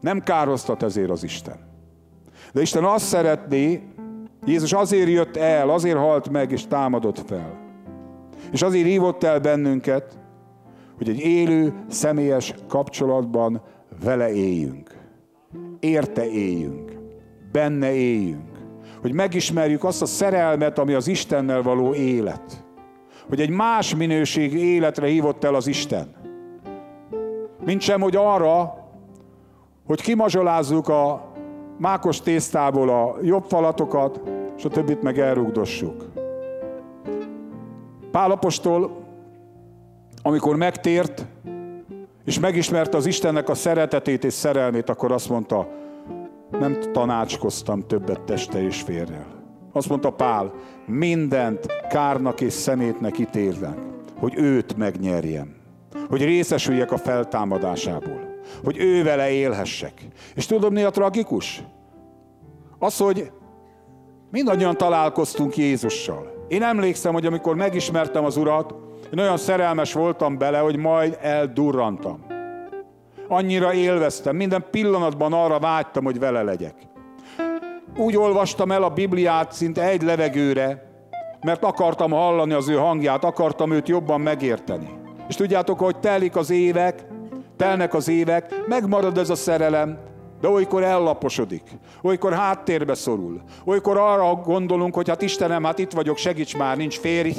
Nem kárhoztat ezért az Isten. De Isten azt szeretné, Jézus azért jött el, azért halt meg és támadott fel. És azért hívott el bennünket, hogy egy élő, személyes kapcsolatban vele éljünk. Érte éljünk. Benne éljünk. Hogy megismerjük azt a szerelmet, ami az Istennel való élet. Hogy egy más minőség életre hívott el az Isten. Mint sem, hogy arra, hogy kimazsolázzuk a mákos tésztából a jobb falatokat, és a többit meg elrugdossuk. Pálapostól, amikor megtért, és megismerte az Istennek a szeretetét és szerelmét, akkor azt mondta, nem tanácskoztam többet teste és férrel. Azt mondta Pál, mindent kárnak és szemétnek ítélve, hogy őt megnyerjem, hogy részesüljek a feltámadásából, hogy ő vele élhessek. És tudom, mi a tragikus? Az, hogy mindannyian találkoztunk Jézussal. Én emlékszem, hogy amikor megismertem az Urat, én olyan szerelmes voltam bele, hogy majd eldurrantam. Annyira élveztem, minden pillanatban arra vágytam, hogy vele legyek. Úgy olvastam el a Bibliát szinte egy levegőre, mert akartam hallani az ő hangját, akartam őt jobban megérteni. És tudjátok, hogy telik az évek, telnek az évek, megmarad ez a szerelem, de olykor ellaposodik, olykor háttérbe szorul, olykor arra gondolunk, hogy hát Istenem, hát itt vagyok, segíts már, nincs férj,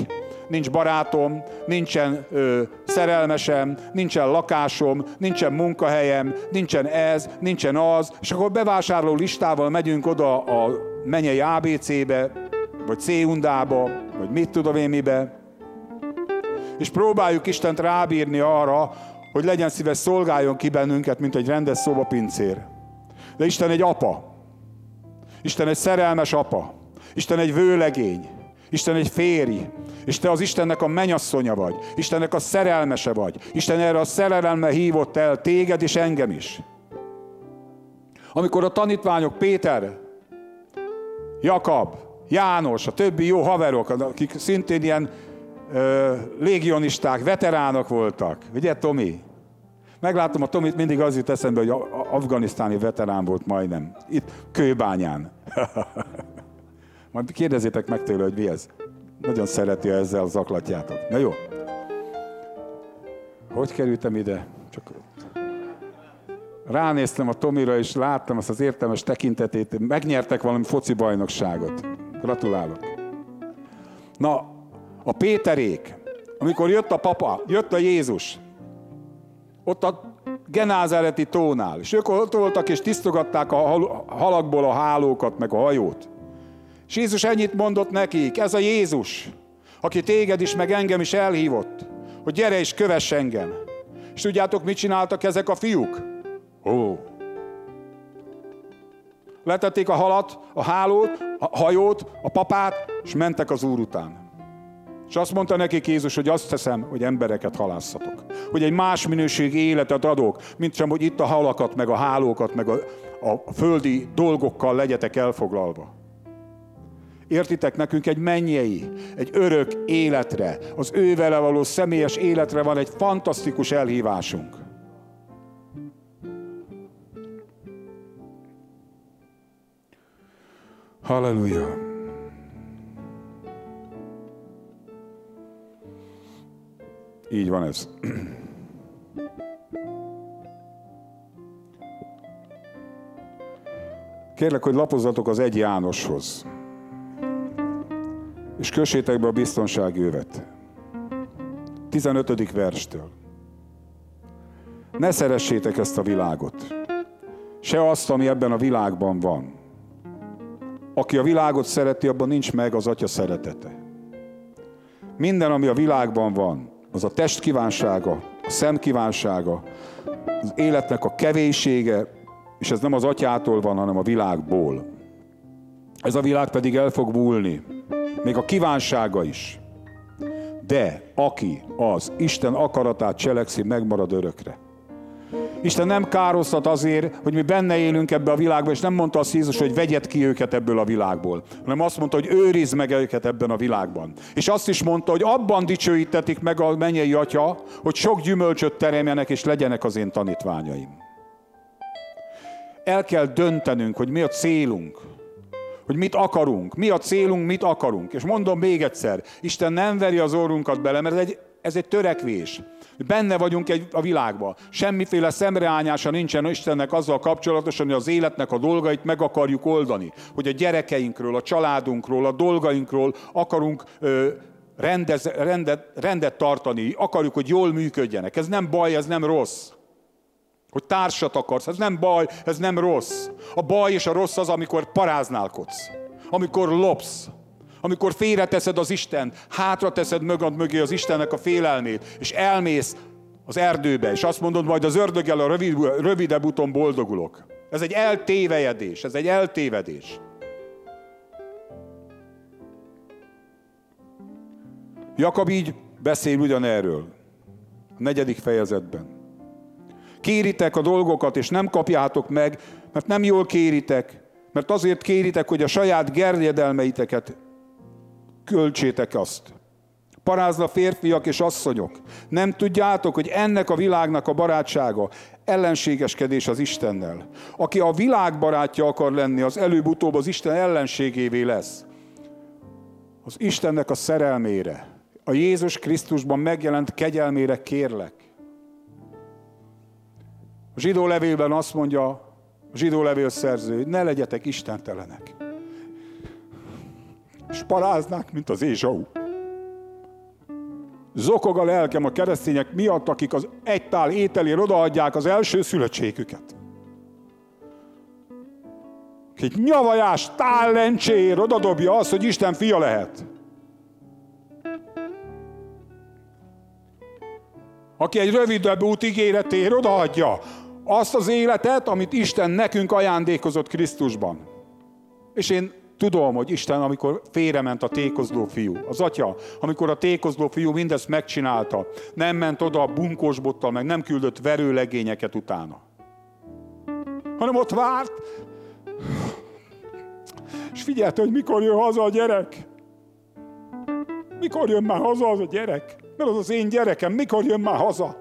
nincs barátom, nincsen ö, szerelmesem, nincsen lakásom, nincsen munkahelyem, nincsen ez, nincsen az, és akkor bevásárló listával megyünk oda a menyei ABC-be, vagy C-undába, vagy mit tudom én mibe, és próbáljuk Istent rábírni arra, hogy legyen szíves, szolgáljon ki bennünket, mint egy rendes szobapincér. De Isten egy apa. Isten egy szerelmes apa. Isten egy vőlegény. Isten egy férj, és te az Istennek a menyasszonya vagy, Istennek a szerelmese vagy. Isten erre a szerelemmel hívott el téged és engem is. Amikor a tanítványok Péter, Jakab, János, a többi jó haverok, akik szintén ilyen légionisták, veteránok voltak. Ugye, Tomi? Meglátom a Tomit, mindig az jut eszembe, hogy afganisztáni veterán volt majdnem. Itt kőbányán. Majd kérdezzétek meg tőle, hogy mi ez. Nagyon szereti, ezzel zaklatjátok. Na jó. Hogy kerültem ide? Csak ránéztem a Tomira, és láttam azt az értelmes tekintetét. Megnyertek valami foci bajnokságot. Gratulálok. Na, a Péterék, amikor jött a papa, jött a Jézus, ott a Genázáreti tónál, és ők ott voltak, és tisztogatták a halakból a hálókat, meg a hajót. És Jézus ennyit mondott nekik, ez a Jézus, aki téged is, meg engem is elhívott, hogy gyere és kövess engem. És tudjátok, mit csináltak ezek a fiúk? Ó. Letették a halat, a hálót, a hajót, a papát, és mentek az Úr után. És azt mondta nekik Jézus, hogy azt teszem, hogy embereket halászatok. Hogy egy más minőség életet adok, mint sem, hogy itt a halakat, meg a hálókat, meg a, a földi dolgokkal legyetek elfoglalva. Értitek, nekünk egy mennyei, egy örök életre, az ő vele való személyes életre van egy fantasztikus elhívásunk. Halleluja! Így van ez. Kérlek, hogy lapozzatok az egy Jánoshoz, és kössétek be a biztonsági övet. 15. verstől. Ne szeressétek ezt a világot, se azt, ami ebben a világban van. Aki a világot szereti, abban nincs meg az Atya szeretete. Minden, ami a világban van, az a test kívánsága, a szem kívánsága, az életnek a kevéssége, és ez nem az atyától van, hanem a világból. Ez a világ pedig el fog múlni, még a kívánsága is. De aki az Isten akaratát cselekszi, megmarad örökre. Isten nem károsztat azért, hogy mi benne élünk ebbe a világban, és nem mondta azt Jézus, hogy vegyed ki őket ebből a világból, hanem azt mondta, hogy őrizd meg őket ebben a világban. És azt is mondta, hogy abban dicsőítetik meg a mennyei atya, hogy sok gyümölcsöt teremjenek, és legyenek az én tanítványaim. El kell döntenünk, hogy mi a célunk, hogy mit akarunk, mi a célunk, mit akarunk. És mondom még egyszer, Isten nem veri az orrunkat bele, mert egy, ez egy törekvés. Benne vagyunk egy, a világban. Semmiféle szemreányása nincsen Istennek azzal kapcsolatosan, hogy az életnek a dolgait meg akarjuk oldani. Hogy a gyerekeinkről, a családunkról, a dolgainkról akarunk ö, rendez, rendet, rendet tartani, akarjuk, hogy jól működjenek. Ez nem baj, ez nem rossz. Hogy társat akarsz, ez nem baj, ez nem rossz. A baj és a rossz az, amikor paráználkodsz, amikor lopsz, amikor félreteszed az Isten, hátra teszed mögad mögé az Istennek a félelmét, és elmész az erdőbe, és azt mondod, majd az ördöggel a rövid, rövidebb úton boldogulok. Ez egy eltévejedés, ez egy eltévedés. Jakab így beszél ugyanerről, a negyedik fejezetben. Kéritek a dolgokat, és nem kapjátok meg, mert nem jól kéritek, mert azért kéritek, hogy a saját gerjedelmeiteket költsétek azt. Parázna férfiak és asszonyok. Nem tudjátok, hogy ennek a világnak a barátsága ellenségeskedés az Istennel. Aki a világ barátja akar lenni, az előbb-utóbb az Isten ellenségévé lesz. Az Istennek a szerelmére, a Jézus Krisztusban megjelent kegyelmére kérlek. A zsidó levélben azt mondja a zsidó levél szerző, ne legyetek istentelenek és paráznák, mint az Ézsau. Zokog a lelkem a keresztények miatt, akik az egy tál ételért odaadják az első szülöttségüket. Egy nyavajás tállencséért odadobja azt, hogy Isten fia lehet. Aki egy rövidebb út ígéretér odaadja azt az életet, amit Isten nekünk ajándékozott Krisztusban. És én Tudom, hogy Isten, amikor félrement a tékozló fiú, az atya, amikor a tékozló fiú mindezt megcsinálta, nem ment oda a bunkós bottal, meg nem küldött verőlegényeket utána. Hanem ott várt, és figyelte, hogy mikor jön haza a gyerek. Mikor jön már haza az a gyerek? Mert az az én gyerekem, mikor jön már haza?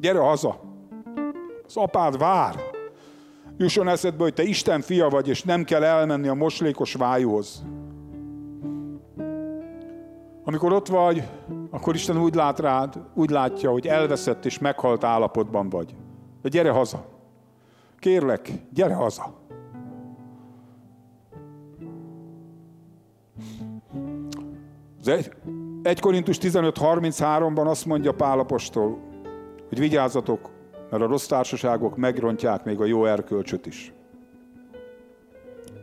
Gyere haza! Az apád vár. Jusson eszedbe, hogy te Isten fia vagy, és nem kell elmenni a moslékos vájúhoz. Amikor ott vagy, akkor Isten úgy lát rád, úgy látja, hogy elveszett és meghalt állapotban vagy. De gyere haza. Kérlek, gyere haza. Az 1 Korintus 15.33-ban azt mondja Pálapostól, hogy vigyázzatok, mert a rossz társaságok megrontják még a jó erkölcsöt is.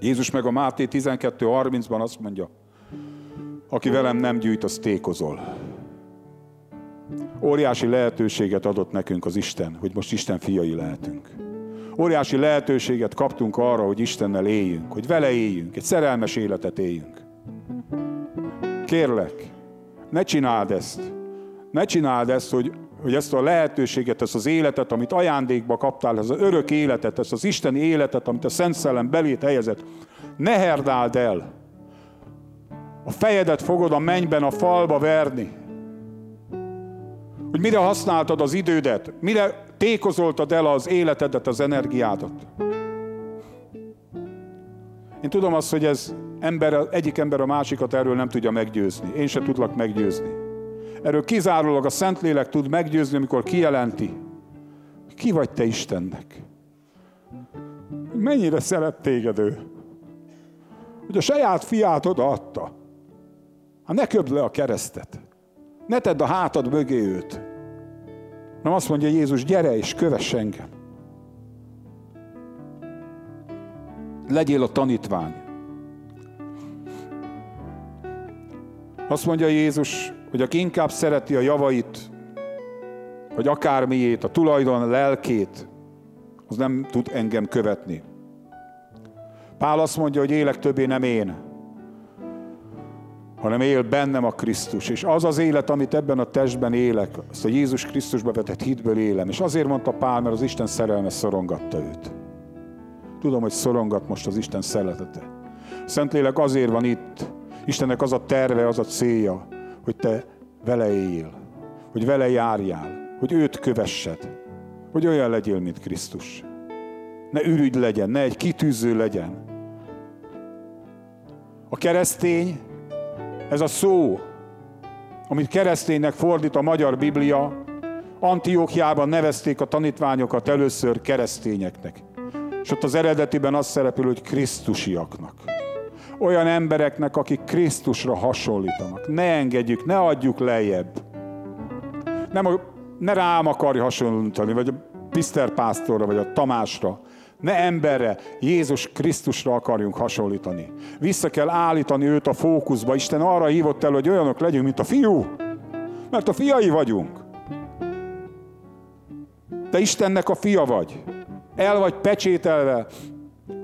Jézus meg a Máté 12.30-ban azt mondja, aki velem nem gyűjt, az tékozol. Óriási lehetőséget adott nekünk az Isten, hogy most Isten fiai lehetünk. Óriási lehetőséget kaptunk arra, hogy Istennel éljünk, hogy vele éljünk, egy szerelmes életet éljünk. Kérlek, ne csináld ezt. Ne csináld ezt, hogy hogy ezt a lehetőséget, ezt az életet, amit ajándékba kaptál, ez az örök életet, ezt az isteni életet, amit a Szent Szellem belét helyezett, ne herdáld el. A fejedet fogod a mennyben a falba verni. Hogy mire használtad az idődet, mire Tékozoltad el az életedet, az energiádat. Én tudom azt, hogy ez ember, egyik ember a másikat erről nem tudja meggyőzni. Én se tudlak meggyőzni. Erről kizárólag a Szentlélek tud meggyőzni, amikor kijelenti, ki vagy te Istennek. Mennyire szeret téged ő. Hogy a saját fiát odaadta. Hát ne köbd le a keresztet. Ne tedd a hátad mögé őt. Nem azt mondja Jézus, gyere és kövess engem. Legyél a tanítvány. Azt mondja Jézus, hogy aki inkább szereti a javait, vagy akármiét, a tulajdon lelkét, az nem tud engem követni. Pál azt mondja, hogy élek többé nem én, hanem él bennem a Krisztus. És az az élet, amit ebben a testben élek, azt a Jézus Krisztusba vetett hitből élem. És azért mondta Pál, mert az Isten szerelme szorongatta őt. Tudom, hogy szorongat most az Isten szeretete. Szentlélek azért van itt. Istennek az a terve, az a célja, hogy te vele éljél, hogy vele járjál, hogy őt kövessed, hogy olyan legyél, mint Krisztus. Ne ürügy legyen, ne egy kitűző legyen. A keresztény, ez a szó, amit kereszténynek fordít a magyar Biblia, Antiókiában nevezték a tanítványokat először keresztényeknek. És ott az eredetiben az szerepel, hogy Krisztusiaknak. Olyan embereknek, akik Krisztusra hasonlítanak. Ne engedjük, ne adjuk lejjebb. Nem, ne rám akarja hasonlítani, vagy a Piszter pásztorra, vagy a Tamásra. Ne emberre, Jézus Krisztusra akarjunk hasonlítani. Vissza kell állítani őt a fókuszba. Isten arra hívott el, hogy olyanok legyünk, mint a fiú. Mert a fiai vagyunk. Te Istennek a fia vagy. El vagy pecsételve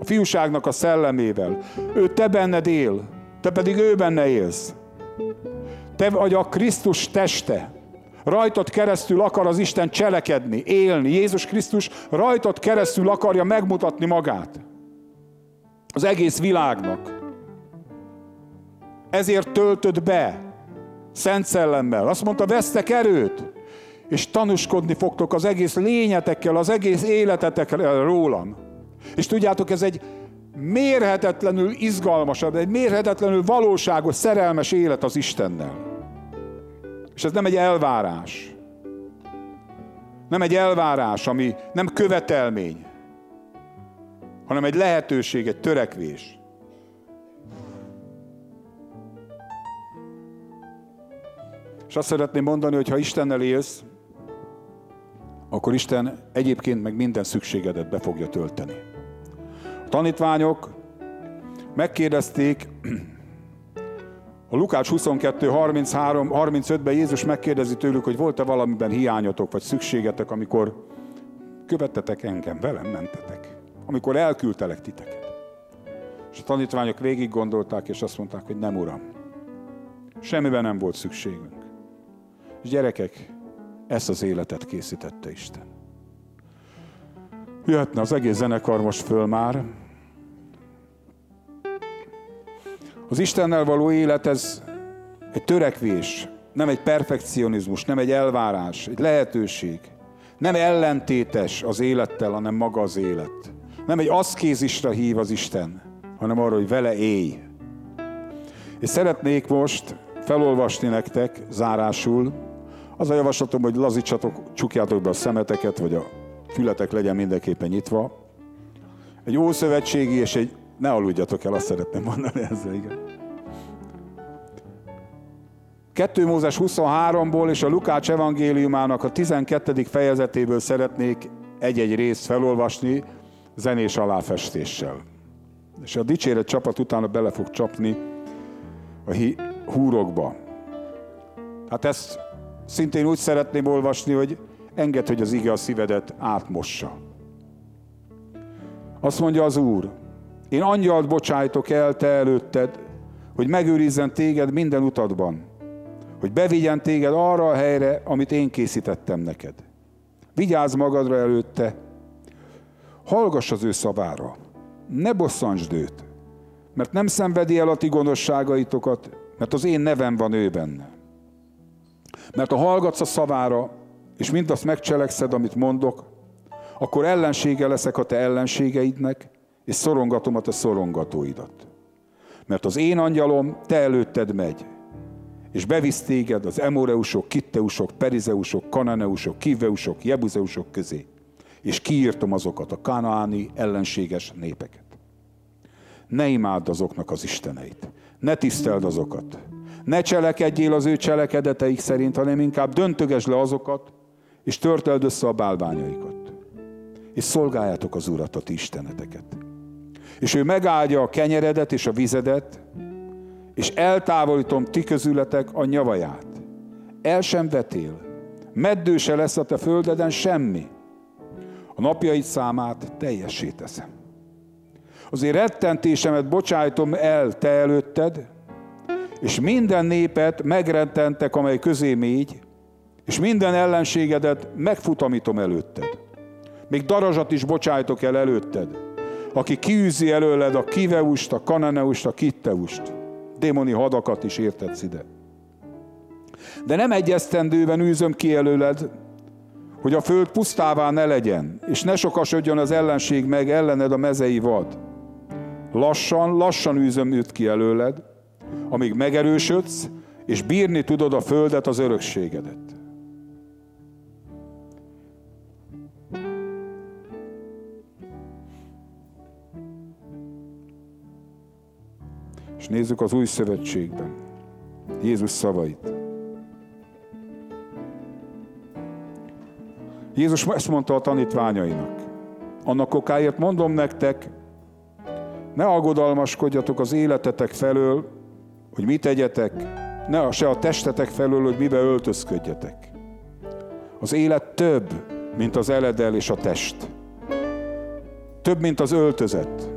fiúságnak a szellemével. Ő te benned él, te pedig ő benne élsz. Te vagy a Krisztus teste. Rajtad keresztül akar az Isten cselekedni, élni. Jézus Krisztus rajtad keresztül akarja megmutatni magát. Az egész világnak. Ezért töltöd be Szent Szellemmel. Azt mondta, vesztek erőt, és tanúskodni fogtok az egész lényetekkel, az egész életetekkel rólam. És tudjátok, ez egy mérhetetlenül izgalmasabb, egy mérhetetlenül valóságos, szerelmes élet az Istennel. És ez nem egy elvárás. Nem egy elvárás, ami nem követelmény, hanem egy lehetőség, egy törekvés. És azt szeretném mondani, hogy ha Istennel élsz, akkor Isten egyébként meg minden szükségedet be fogja tölteni. A tanítványok megkérdezték, a Lukács 22, 33, 35-ben Jézus megkérdezi tőlük, hogy volt-e valamiben hiányotok, vagy szükségetek, amikor követtetek engem, velem mentetek. Amikor elküldtelek titeket. És a tanítványok végig gondolták, és azt mondták, hogy nem, Uram. Semmiben nem volt szükségünk. És gyerekek, ezt az életet készítette Isten. Jöhetne az egész zenekar most föl már. Az Istennel való élet ez egy törekvés, nem egy perfekcionizmus, nem egy elvárás, egy lehetőség. Nem ellentétes az élettel, hanem maga az élet. Nem egy aszkézisra hív az Isten, hanem arra, hogy vele élj. És szeretnék most felolvasni nektek zárásul az a javaslatom, hogy lazítsatok, csukjátok be a szemeteket, vagy a fületek legyen mindenképpen nyitva. Egy ószövetségi és egy... Ne aludjatok el, azt szeretném mondani ezzel, igen. 2 Mózes 23-ból és a Lukács evangéliumának a 12. fejezetéből szeretnék egy-egy részt felolvasni zenés aláfestéssel. És a dicséret csapat utána bele fog csapni a húrokba. Hát ezt Szintén úgy szeretném olvasni, hogy enged, hogy az ige a szívedet átmossa. Azt mondja az Úr, én angyalt bocsájtok el te előtted, hogy megőrizzen téged minden utadban, hogy bevigyen téged arra a helyre, amit én készítettem neked. Vigyázz magadra előtte, hallgass az ő szavára, ne bosszantsd őt, mert nem szenvedi el a ti gonoszságaitokat, mert az én nevem van ő benne. Mert ha hallgatsz a szavára, és mindazt megcselekszed, amit mondok, akkor ellensége leszek a te ellenségeidnek, és szorongatom a te szorongatóidat. Mert az én angyalom te előtted megy, és bevisz téged az emoreusok, kitteusok, perizeusok, kananeusok, kiveusok, jebuzeusok közé, és kiírtom azokat a kanaáni ellenséges népeket. Ne imádd azoknak az isteneit, ne tiszteld azokat, ne cselekedjél az ő cselekedeteik szerint, hanem inkább döntöges le azokat, és törteld össze a bálványaikat. És szolgáljátok az Urat, a ti isteneteket. És ő megáldja a kenyeredet és a vizedet, és eltávolítom ti közületek a nyavaját. El sem vetél, meddő se lesz a te földeden semmi. A napjaid számát teljessé teszem. Azért rettentésemet bocsájtom el te előtted, és minden népet megrettentek, amely közé mégy, és minden ellenségedet megfutamítom előtted. Még darazsat is bocsájtok el előtted, aki kiűzi előled a kiveust, a kananeust, a kitteust. Démoni hadakat is értetsz ide. De nem egy esztendőben űzöm ki előled, hogy a föld pusztává ne legyen, és ne sokasodjon az ellenség meg ellened a mezei vad. Lassan, lassan űzöm őt ki előled, amíg megerősödsz, és bírni tudod a földet, az örökségedet. És nézzük az új szövetségben Jézus szavait. Jézus ezt mondta a tanítványainak. Annak okáért mondom nektek, ne aggodalmaskodjatok az életetek felől, hogy mit tegyetek, ne se a testetek felől, hogy mibe öltözködjetek. Az élet több, mint az eledel és a test. Több, mint az öltözet.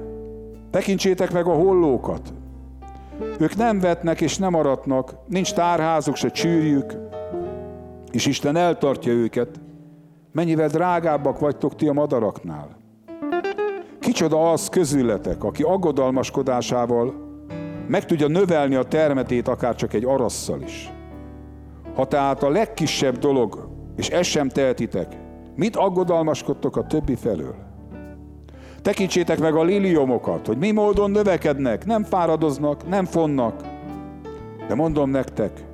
Tekintsétek meg a hollókat. Ők nem vetnek és nem aratnak, nincs tárházuk, se csűrjük, és Isten eltartja őket. Mennyivel drágábbak vagytok ti a madaraknál. Kicsoda az közületek, aki aggodalmaskodásával meg tudja növelni a termetét akár csak egy arasszal is. Ha tehát a legkisebb dolog, és ezt sem tehetitek, mit aggodalmaskodtok a többi felől? Tekintsétek meg a liliomokat, hogy mi módon növekednek, nem fáradoznak, nem fonnak. De mondom nektek,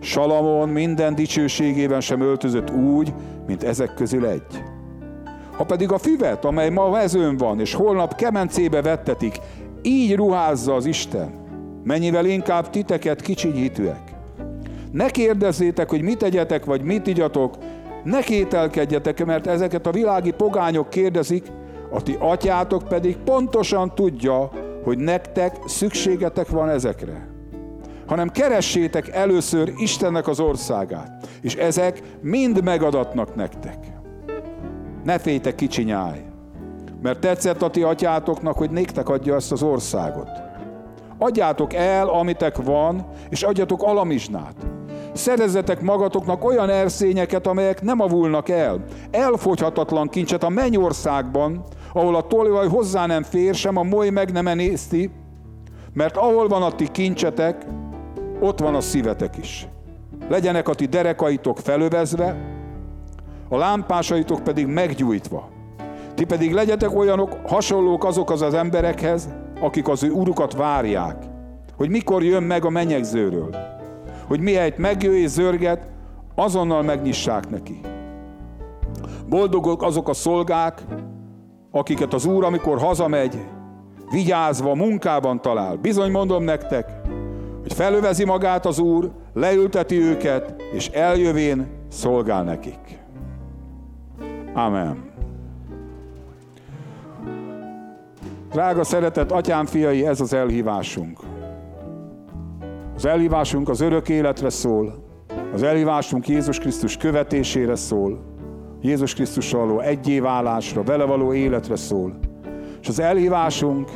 Salamon minden dicsőségében sem öltözött úgy, mint ezek közül egy. Ha pedig a füvet, amely ma mezőn van, és holnap kemencébe vettetik, így ruházza az Isten, mennyivel inkább titeket kicsi hitűek. Ne kérdezzétek, hogy mit tegyetek, vagy mit igyatok, ne kételkedjetek, mert ezeket a világi pogányok kérdezik, a ti atyátok pedig pontosan tudja, hogy nektek szükségetek van ezekre. Hanem keressétek először Istennek az országát, és ezek mind megadatnak nektek. Ne féltek kicsi nyáj, mert tetszett a ti atyátoknak, hogy néktek adja ezt az országot. Adjátok el, amitek van, és adjatok alamizsnát. Szerezzetek magatoknak olyan erszényeket, amelyek nem avulnak el. Elfogyhatatlan kincset a mennyországban, ahol a tolvaj hozzá nem fér, sem a moly meg nem enészti, mert ahol van a ti kincsetek, ott van a szívetek is. Legyenek a ti derekaitok felövezve, a lámpásaitok pedig meggyújtva. Ti pedig legyetek olyanok, hasonlók azok az az emberekhez, akik az ő urukat várják, hogy mikor jön meg a menyegzőről, hogy mihelyt megjő és zörget, azonnal megnyissák neki. Boldogok azok a szolgák, akiket az Úr, amikor hazamegy, vigyázva, munkában talál. Bizony mondom nektek, hogy felövezi magát az Úr, leülteti őket, és eljövén szolgál nekik. Amen. Drága szeretett atyám fiai, ez az elhívásunk. Az elhívásunk az örök életre szól, az elhívásunk Jézus Krisztus követésére szól, Jézus Krisztussal való egyéválásra, vele való életre szól. És az elhívásunk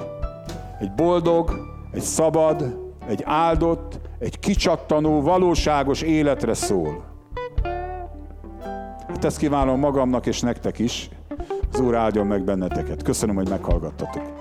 egy boldog, egy szabad, egy áldott, egy kicsattanó, valóságos életre szól. Hát ezt kívánom magamnak és nektek is. Az Úr áldjon meg benneteket. Köszönöm, hogy meghallgattatok.